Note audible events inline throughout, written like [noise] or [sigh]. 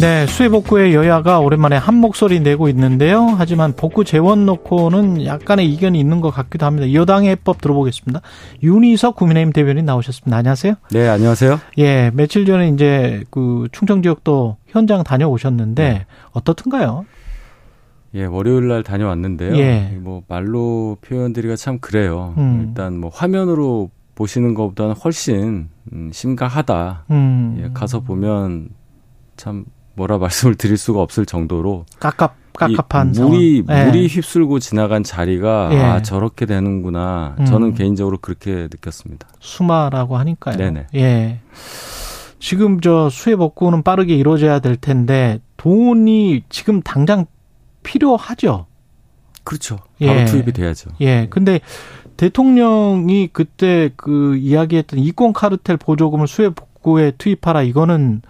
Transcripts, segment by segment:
네, 수해 복구에 여야가 오랜만에 한 목소리 내고 있는데요. 하지만 복구 재원 놓고는 약간의 이견이 있는 것 같기도 합니다. 여당의 해법 들어보겠습니다. 윤희석 국민의힘 대변인 나오셨습니다. 안녕하세요. 네, 안녕하세요. 예, 며칠 전에 이제 그 충청 지역도 현장 다녀오셨는데 네. 어떻든가요? 예, 월요일 날 다녀왔는데요. 예. 뭐 말로 표현드리기가 참 그래요. 음. 일단 뭐 화면으로 보시는 것보다는 훨씬 음, 심각하다. 음. 예, 가서 보면 참 뭐라 말씀을 드릴 수가 없을 정도로 깝깝 깝깝한 물이 예. 물이 휩쓸고 지나간 자리가 예. 아 저렇게 되는구나. 음. 저는 개인적으로 그렇게 느꼈습니다. 수마라고 하니까요. 네네. 예. 지금 저 수해 복구는 빠르게 이루어져야 될 텐데 돈이 지금 당장 필요하죠. 그렇죠. 바로 예. 투입이 돼야죠. 예. 근데 대통령이 그때 그 이야기했던 이권 카르텔 보조금을 수해 복구에 투입하라 이거는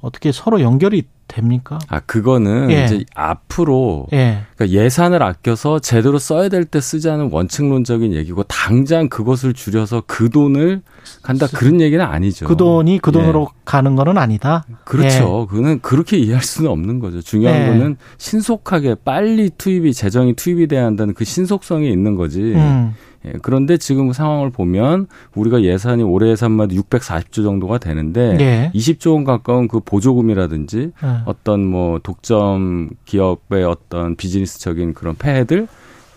어떻게 서로 연결이 됩니까? 아 그거는 예. 이제 앞으로 예. 그러니까 예산을 아껴서 제대로 써야 될 때 쓰자는 원칙론적인 얘기고 당장 그것을 줄여서 그 돈을 간다 그런 얘기는 아니죠. 그 돈이 그 돈으로 예. 가는 거는 아니다. 그렇죠. 예. 그는 그렇게 이해할 수는 없는 거죠. 중요한 예. 거는 신속하게 빨리 투입이 재정이 투입이 돼야 한다는 그 신속성이 있는 거지. 음. 예, 그런데 지금 상황을 보면 우리가 예산이 올해 예산마다 640조 정도가 되는데 예. 20조 원 가까운 그 보조금이라든지 예. 어떤 뭐 독점 기업의 어떤 비즈니스적인 그런 폐해들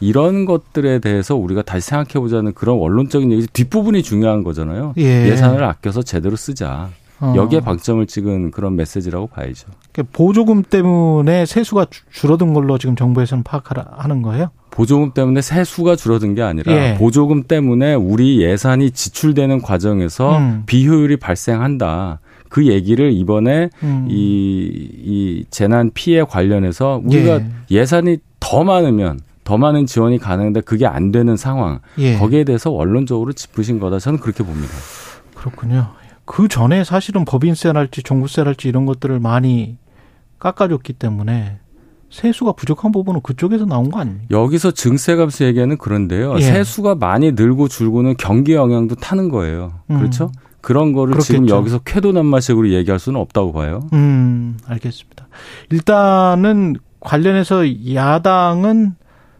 이런 것들에 대해서 우리가 다시 생각해 보자는 그런 원론적인 얘기 뒷부분이 중요한 거잖아요. 예. 산을 아껴서 제대로 쓰자. 어. 여기에 방점을 찍은 그런 메시지라고 봐야죠. 그러니까 보조금 때문에 세수가 줄어든 걸로 지금 정부에서는 파악하는 거예요? 보조금 때문에 세수가 줄어든 게 아니라 예. 보조금 때문에 우리 예산이 지출되는 과정에서 음. 비효율이 발생한다. 그 얘기를 이번에 음. 이, 이 재난 피해 관련해서 우리가 예. 산이더 많으면 더 많은 지원이 가능한데 그게 안 되는 상황. 예. 거기에 대해서 원론적으로 짚으신 거다. 저는 그렇게 봅니다. 그렇군요. 그 전에 사실은 법인세랄지 종부세랄지 이런 것들을 많이 깎아줬기 때문에 세수가 부족한 부분은 그쪽에서 나온 거 아닙니까? 여기서 증세값 얘기는 그런데요. 예. 세수가 많이 늘고 줄고는 경기 영향도 타는 거예요. 음. 그렇죠? 그런 거를 그렇겠죠. 지금 여기서 쾌도난마식으로 얘기할 수는 없다고 봐요. 음, 알겠습니다. 일단은 관련해서 야당은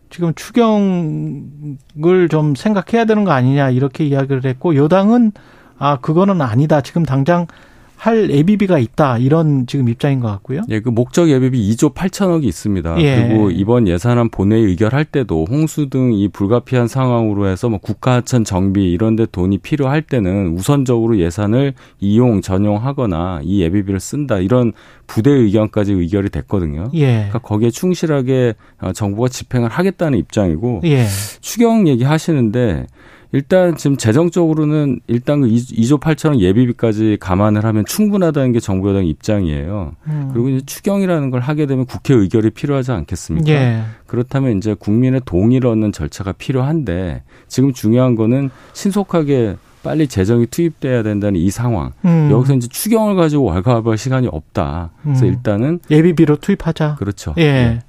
지금 추경을 좀 생각해야 되는 거 아니냐 이렇게 이야기를 했고 여당은 아 그거는 아니다. 지금 당장 할 예비비가 있다 이런 지금 입장인 것 같고요. 예, 그 목적 예비비 2조 8천억이 있습니다. 예. 그리고 이번 예산안 본회의 의결할 때도 홍수 등 이 불가피한 상황으로 해서 뭐 국가하천 정비 이런데 돈이 필요할 때는 우선적으로 예산을 이용 전용하거나 이 예비비를 쓴다 이런 부대 의견까지 의결이 됐거든요. 예. 그러니까 거기에 충실하게 어, 정부가 집행을 하겠다는 입장이고 예. 추경 얘기하시는데 일단 지금 재정적으로는 일단 그 2조 8천원 예비비까지 감안을 하면 충분하다는 게 정부 여당 입장이에요. 음. 그리고 이제 추경이라는 걸 하게 되면 국회 의결이 필요하지 않겠습니까? 예. 그렇다면 이제 국민의 동의를 얻는 절차가 필요한데 지금 중요한 거는 신속하게 빨리 재정이 투입돼야 된다는 이 상황. 음. 여기서 이제 추경을 가지고 왈가왈부할 시간이 없다. 그래서 음. 일단은 예비비로 투입하자. 그렇죠. 예. 네.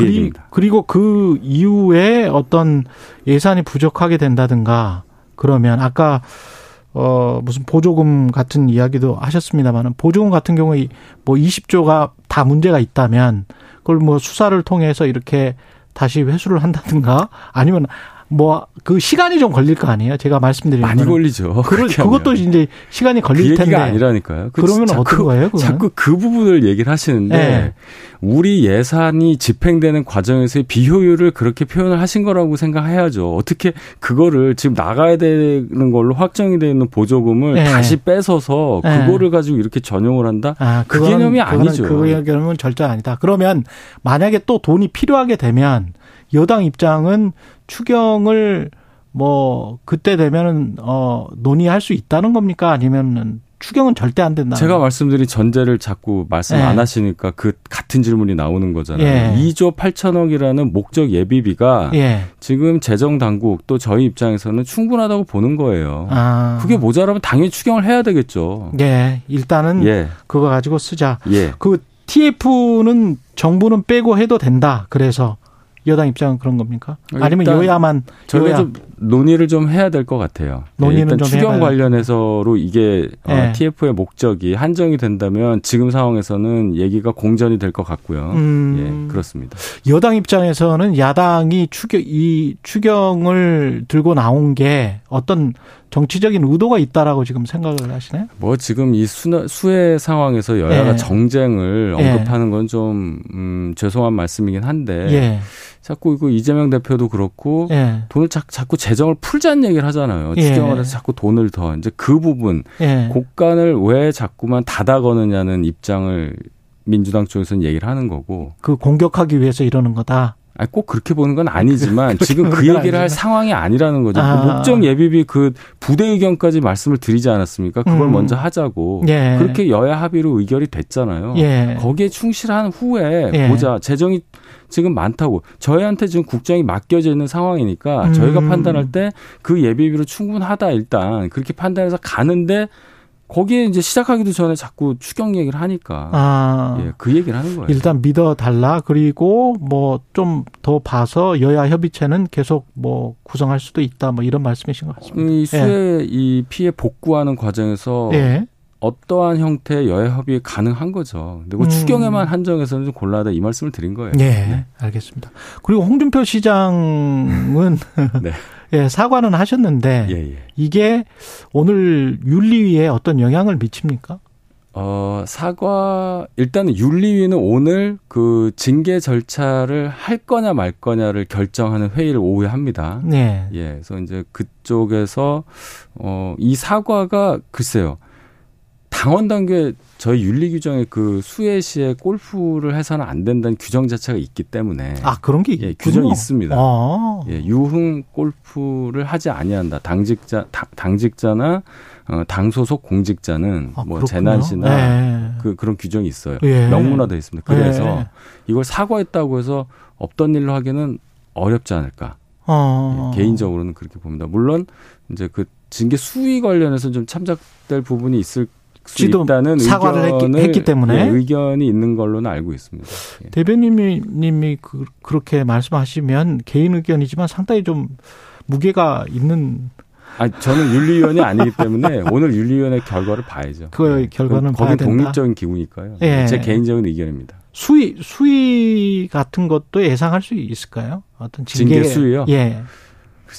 그 그리. 그리고 그 이후에 어떤 예산이 부족하게 된다든가 그러면 아까 어 무슨 보조금 같은 이야기도 하셨습니다만은 보조금 같은 경우에 뭐 20조가 다 문제가 있다면 그걸 뭐 수사를 통해서 이렇게 다시 회수를 한다든가 아니면 뭐 그 시간이 좀 걸릴 거 아니에요? 제가 말씀드린 많이. 걸리죠. [laughs] 그, 그것도 이제 시간이 걸릴 그 얘기가 텐데. 아니라니까요. 그 그러면 자꾸, 어떤 거예요? 그거는? 자꾸 그 부분을 얘기를 하시는데 네. 우리 예산이 집행되는 과정에서의 비효율을 그렇게 표현을 하신 거라고 생각해야죠. 어떻게 그거를 지금 나가야 되는 걸로 확정이 되어 있는 보조금을 네. 다시 뺏어서 네. 그거를 가지고 이렇게 전용을 한다? 아, 그 그거는- 개념이 아니죠. 그 개념은 절대 아니다. 그러면 만약에 또 돈이 필요하게 되면 여당 입장은 추경을 뭐 그때 되면은 어 논의할 수 있다는 겁니까? 아니면은 추경은 절대 안 된다. 제가 말씀드린 전제를 자꾸 말씀 네. 안 하시니까 그 같은 질문이 나오는 거잖아요. 예. 2조 8천억이라는 목적 예비비가 예. 지금 재정 당국 또 저희 입장에서는 충분하다고 보는 거예요. 아. 그게 모자라면 당연히 추경을 해야 되겠죠. 예. 일단은 예, 그거 가지고 쓰자. 예. 그 TF는 정부는 빼고 해도 된다. 그래서 여당 입장은 그런 겁니까? 아니면 여야만 저희가 여야. 좀 논의를 좀 해야 될 것 같아요. 논의는 일단 좀 추경 해봐야 관련해서로 이게 네. 어, TF의 목적이 한정이 된다면 지금 상황에서는 얘기가 공전이 될 것 같고요. 음. 예, 그렇습니다. 여당 입장에서는 야당이 추경 이 추경을 들고 나온 게 어떤 정치적인 의도가 있다라고 지금 생각을 하시나요? 뭐 지금 이 수, 수해 상황에서 여야가 예. 정쟁을 예. 언급하는 건좀 음, 죄송한 말씀이긴 한데 예. 자꾸 이거 이재명 대표도 그렇고 예. 돈을 자, 자꾸 재정을 풀자는 얘기를 하잖아요. 예. 추경을 해서 자꾸 돈을 더 이제 그 부분 예. 곡간을 왜 자꾸만 닫아 거느냐는 입장을 민주당 쪽에서는 얘기를 하는 거고 그 공격하기 위해서 이러는 거다. 아니 꼭 그렇게 보는 건 아니지만 [laughs] 지금 그 얘기를 할 아니지만. 상황이 아니라는 거죠. 아. 그 목적 예비비 그 부대 의견까지 말씀을 드리지 않았습니까? 그걸 음. 먼저 하자고 예. 그렇게 여야 합의로 의결이 됐잖아요. 예. 거기에 충실한 후에 예. 보자 재정이 지금 많다고 저희한테 지금 국정이 맡겨져 있는 상황이니까 음. 저희가 판단할 때 그 예비비로 충분하다 일단 그렇게 판단해서 가는데 거기에 이제 시작하기도 전에 자꾸 추경 얘기를 하니까 아. 예, 그 얘기를 하는 거예요. 일단 믿어 달라. 그리고 뭐 좀 더 봐서 여야 협의체는 계속 뭐 구성할 수도 있다. 뭐 이런 말씀이신 것 같습니다. 음, 이 수해 이 피해 복구하는 과정에서 예. 어떠한 형태의 여야 협의 가능한 거죠. 근데 그 음. 추경에만 한정해서는 좀 곤란하다 이 말씀을 드린 거예요. 예. 네. 알겠습니다. 그리고 홍준표 시장은 [laughs] 네. [laughs] 예, 사과는 하셨는데 예, 예. 이게 오늘 윤리위에 어떤 영향을 미칩니까? 어, 사과, 일단은 윤리위는 오늘 그 징계 절차를 할 거냐 말 거냐를 결정하는 회의를 오후에 합니다. 네. 예, 그래서 이제 그쪽에서, 어, 이 사과가 글쎄요. 당원 단계 저희 윤리 규정에 그 수혜 시에 골프를 해서는 안 된다는 규정 자체가 있기 때문에 아 그런 게 예. 규정이 있습니다. 아. 예, 유흥 골프를 하지 아니한다. 당직자 당, 당직자나 어, 당 소속 공직자는 아, 뭐. 재난시나 예. 그 그런 규정이 있어요. 예. 명문화돼 있습니다. 그래서 예. 이걸 사과했다고 해서 없던 일로 하기는 어렵지 않을까. 어. 예, 개인적으로는 그렇게 봅니다. 물론 이제 그 징계 수위 관련해서 좀 참작될 부분이 있을 수 지도 있다는 사과를 했기- 의견을 했기 때문에. 예, 의견이 있는 걸로는 알고 있습니다. 예. 대변인님이 님이 그, 그렇게 말씀하시면 개인 의견이지만 상당히 좀 무게가 있는 아, 저는 윤리위원이 아니기 때문에 [laughs] 오늘 윤리위원회 결과를 봐야죠. 그 예. 결과는 된다. 독립적인 기구니까요. 예. 제 개인적인 의견입니다. 수위 수위 같은 것도 예상할 수 있을까요? 어떤 징계, 징계 수위요? 예.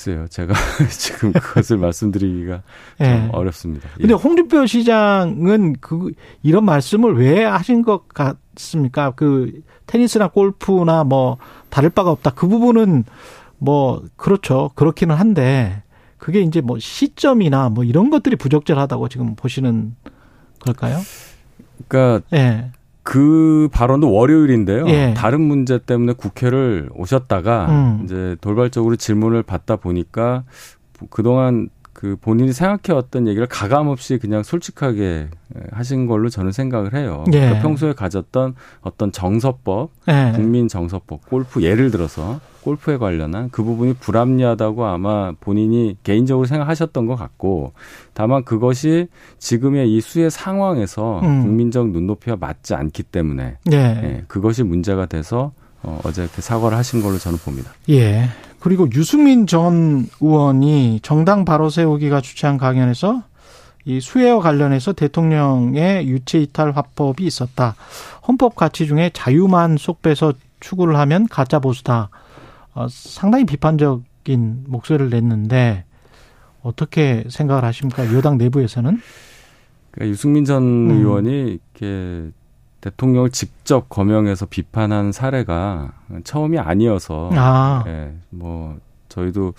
글쎄요, 제가 [laughs] 지금 그것을 말씀드리기가 좀 예. 어렵습니다. 예. 근데 홍준표 시장은 그 이런 말씀을 왜 하신 것 같습니까? 그 테니스나 골프나 뭐 다를 바가 없다. 그 부분은 뭐 그렇죠. 그렇기는 한데 그게 이제 뭐 시점이나 뭐 이런 것들이 부적절하다고 지금 보시는 걸까요? 그러니까 예. 그 발언도 월요일인데요. 예. 다른 문제 때문에 국회를 오셨다가 음. 이제 돌발적으로 질문을 받다 보니까 그동안 그 본인이 생각해왔던 얘기를 가감 없이 그냥 솔직하게 하신 걸로 저는 생각을 해요. 예. 그러니까 평소에 가졌던 어떤 정서법, 예. 국민 정서법, 골프 예를 들어서 골프에 관련한 그 부분이 불합리하다고 아마 본인이 개인적으로 생각하셨던 것 같고 다만 그것이 지금의 이 수의 상황에서 음. 국민적 눈높이와 맞지 않기 때문에 예. 예, 그것이 문제가 돼서 어, 어제 이렇게 사과를 하신 걸로 저는 봅니다. 예. 그리고 유승민 전 의원이 정당 바로 세우기가 주최한 강연에서 이 수혜와 관련해서 대통령의 유체 이탈 화법이 있었다. 헌법 가치 중에 자유만 쏙 빼서 추구를 하면 가짜 보수다. 어, 상당히 비판적인 목소리를 냈는데 어떻게 생각을 하십니까? 여당 내부에서는? 그러니까 유승민 전 음. 의원이 이렇게 대통령을 직접 거명해서 비판한 사례가 처음이 아니어서 아, 예, 뭐 저희도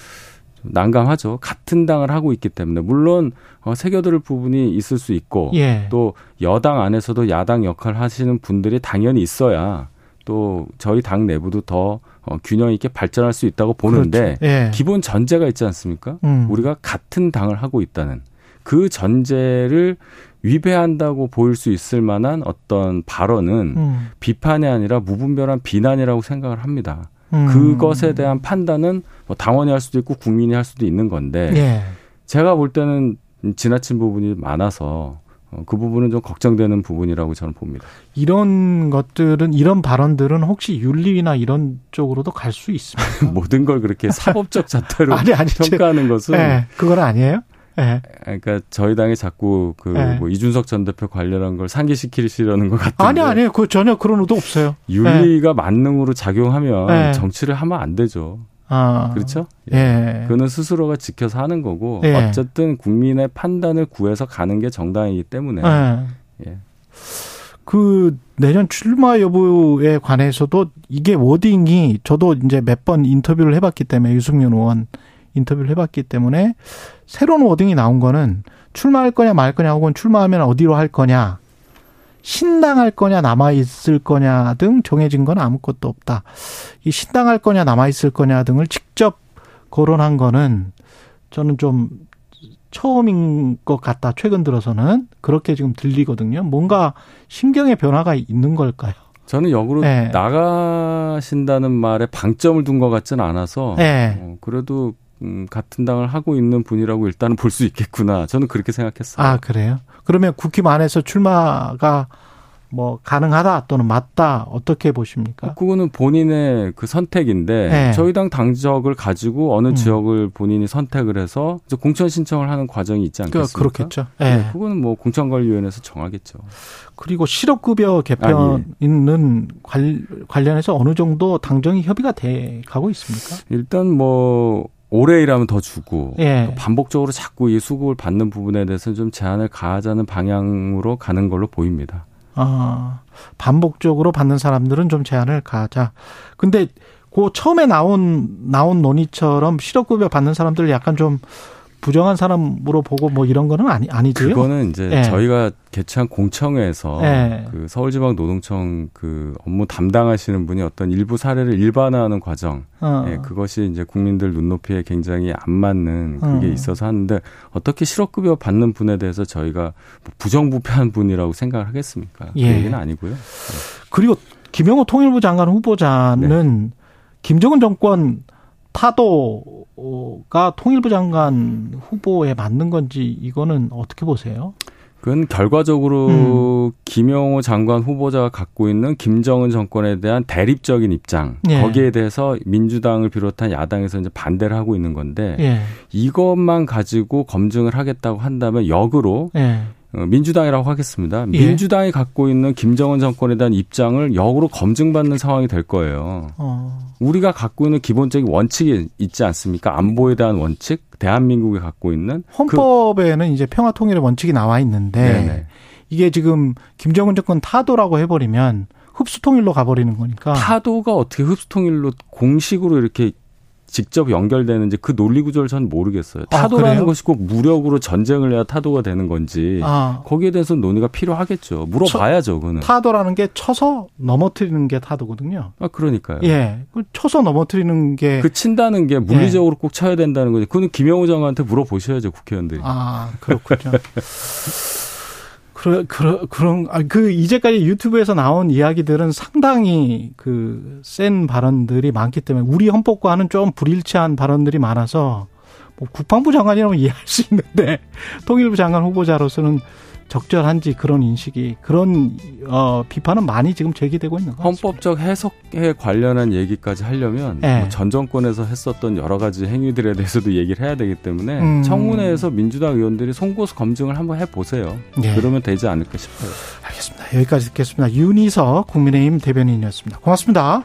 좀 난감하죠. 같은 당을 하고 있기 때문에 물론 어, 새겨들 부분이 있을 수 있고 예. 또 여당 안에서도 야당 역할 하시는 분들이 당연히 있어야 또 저희 당 내부도 더 어, 균형 있게 발전할 수 있다고 보는데 그렇죠. 예. 기본 전제가 있지 않습니까? 음. 우리가 같은 당을 하고 있다는 그 전제를 위배한다고 보일 수 있을 만한 어떤 발언은 음. 비판이 아니라 무분별한 비난이라고 생각을 합니다. 음. 그것에 대한 판단은 뭐 당원이 할 수도 있고 국민이 할 수도 있는 건데 예. 제가 볼 때는 지나친 부분이 많아서 어, 그 부분은 좀 걱정되는 부분이라고 저는 봅니다. 이런 것들은 이런 발언들은 혹시 윤리나 이런 쪽으로도 갈 수 있습니까? [laughs] 모든 걸 그렇게 사법적 [laughs] 잣대로 아니, 아니, 평가하는 것은 네, 그건 아니에요. 네. 그러니까 저희 당이 자꾸 그 네. 뭐 이준석 전 대표 관련한 걸 상기시키시려는 것 같은데 아니 아니에요. 그 전혀 그런 의도 없어요. 윤리가 만능으로 작용하면 네. 정치를 하면 안 되죠. 아, 그렇죠? 예. 그는 스스로가 지켜서 하는 거고 예. 어쨌든 국민의 판단을 구해서 가는 게 정당이기 때문에 예. 예. 그 내년 출마 여부에 관해서도 이게 워딩이 저도 이제 몇 번 인터뷰를 해봤기 때문에 유승민 의원 인터뷰를 해봤기 때문에 새로운 워딩이 나온 거는 출마할 거냐 말 거냐 혹은 출마하면 어디로 할 거냐 신당할 거냐 남아 있을 거냐 등 정해진 건 아무것도 없다. 이 신당할 거냐 남아 있을 거냐 등을 직접 거론한 거는 저는 좀 처음인 것 같다. 최근 들어서는 그렇게 지금 들리거든요. 뭔가 신경의 변화가 있는 걸까요? 저는 역으로 네. 나가신다는 말에 방점을 둔 것 같지는 않아서 네. 어, 그래도 음, 같은 당을 하고 있는 분이라고 일단은 볼 수 있겠구나. 저는 그렇게 생각했어요. 아 그래요? 그러면 국힘 안에서 출마가 뭐 가능하다 또는 맞다 어떻게 보십니까? 그거는 본인의 그 선택인데 네. 저희 당 당적을 가지고 어느 음. 지역을 본인이 선택을 해서 공천 신청을 하는 과정이 있지 그 않겠습니까? 그렇겠죠. 예. 네, 그거는 뭐 공천관리위원회에서 정하겠죠. 그리고 실업급여 개편 있는 관- 관련해서 어느 정도 당정이 협의가 돼 가고 있습니까? 일단 뭐 올해 일하면 더 주고 예. 반복적으로 자꾸 이 수급을 받는 부분에 대해서는 좀 제한을 가하자는 방향으로 가는 걸로 보입니다. 아, 반복적으로 받는 사람들은 좀 제한을 가자. 근데 그 처음에 나온 나온 논의처럼 실업급여 받는 사람들을 약간 좀 부정한 사람으로 보고 뭐 이런 거는 아니 아니지요? 그거는 이제 예. 저희가 개최한 공청회에서 예. 그 서울지방노동청 그 업무 담당하시는 분이 어떤 일부 사례를 일반화하는 과정, 어. 예, 그것이 이제 국민들 눈높이에 굉장히 안 맞는 그게 음. 있어서 하는데 어떻게 실업급여 받는 분에 대해서 저희가 뭐 부정부패한 분이라고 생각을 하겠습니까? 그 예. 얘기는 아니고요. 그리고 김영호 통일부 장관 후보자는 네. 김정은 정권 타도가 통일부 장관 후보에 맞는 건지 이거는 어떻게 보세요? 그건 결과적으로 음. 김영호 장관 후보자가 갖고 있는 김정은 정권에 대한 대립적인 입장 예. 거기에 대해서 민주당을 비롯한 야당에서 이제 반대를 하고 있는 건데 예. 이것만 가지고 검증을 하겠다고 한다면 역으로 예. 어, 민주당이라고 하겠습니다. 예. 민주당이 갖고 있는 김정은 정권에 대한 입장을 역으로 검증받는 상황이 될 거예요. 어. 우리가 갖고 있는 기본적인 원칙이 있지 않습니까? 안보에 대한 원칙, 대한민국이 갖고 있는 그 헌법에는 이제 평화 통일의 원칙이 나와 있는데 네네. 이게 지금 김정은 정권 타도라고 해버리면 흡수 통일로 가버리는 거니까. 타도가 어떻게 흡수통일로 공식으로 이렇게 직접 연결되는지 그 논리 구조를 전 모르겠어요. 아, 타도라는 그래요? 것이 꼭 무력으로 전쟁을 해야 타도가 되는 건지 아, 거기에 대해서 논의가 필요하겠죠. 물어봐야죠, 그거는. 타도라는 게 쳐서 넘어뜨리는 게 타도거든요. 아, 그러니까요. 예, 그 쳐서 넘어뜨리는 게 그 친다는 게 물리적으로 꼭 쳐야 된다는 거지. 그거는 김영호 장관한테 물어보셔야죠, 국회의원들이. 아, 그렇군요. [laughs] 그러, 그러, 그런, 아, 그, 이제까지 유튜브에서 나온 이야기들은 상당히 그, 센 발언들이 많기 때문에 우리 헌법과는 좀 불일치한 발언들이 많아서 뭐 국방부 장관이라면 이해할 수 있는데 [laughs] 통일부 장관 후보자로서는 적절한지 그런 인식이 그런 어 비판은 많이 지금 제기되고 있는 것 같습니다. 헌법적 해석에 관련한 얘기까지 하려면 네. 뭐 전 정권에서 했었던 여러 가지 행위들에 대해서도 얘기를 해야 되기 때문에 음. 청문회에서 민주당 의원들이 송고수 검증을 한번 해보세요. 예. 그러면 되지 않을까 싶어요. 알겠습니다. 여기까지 듣겠습니다. 윤희석 국민의힘 대변인이었습니다. 고맙습니다.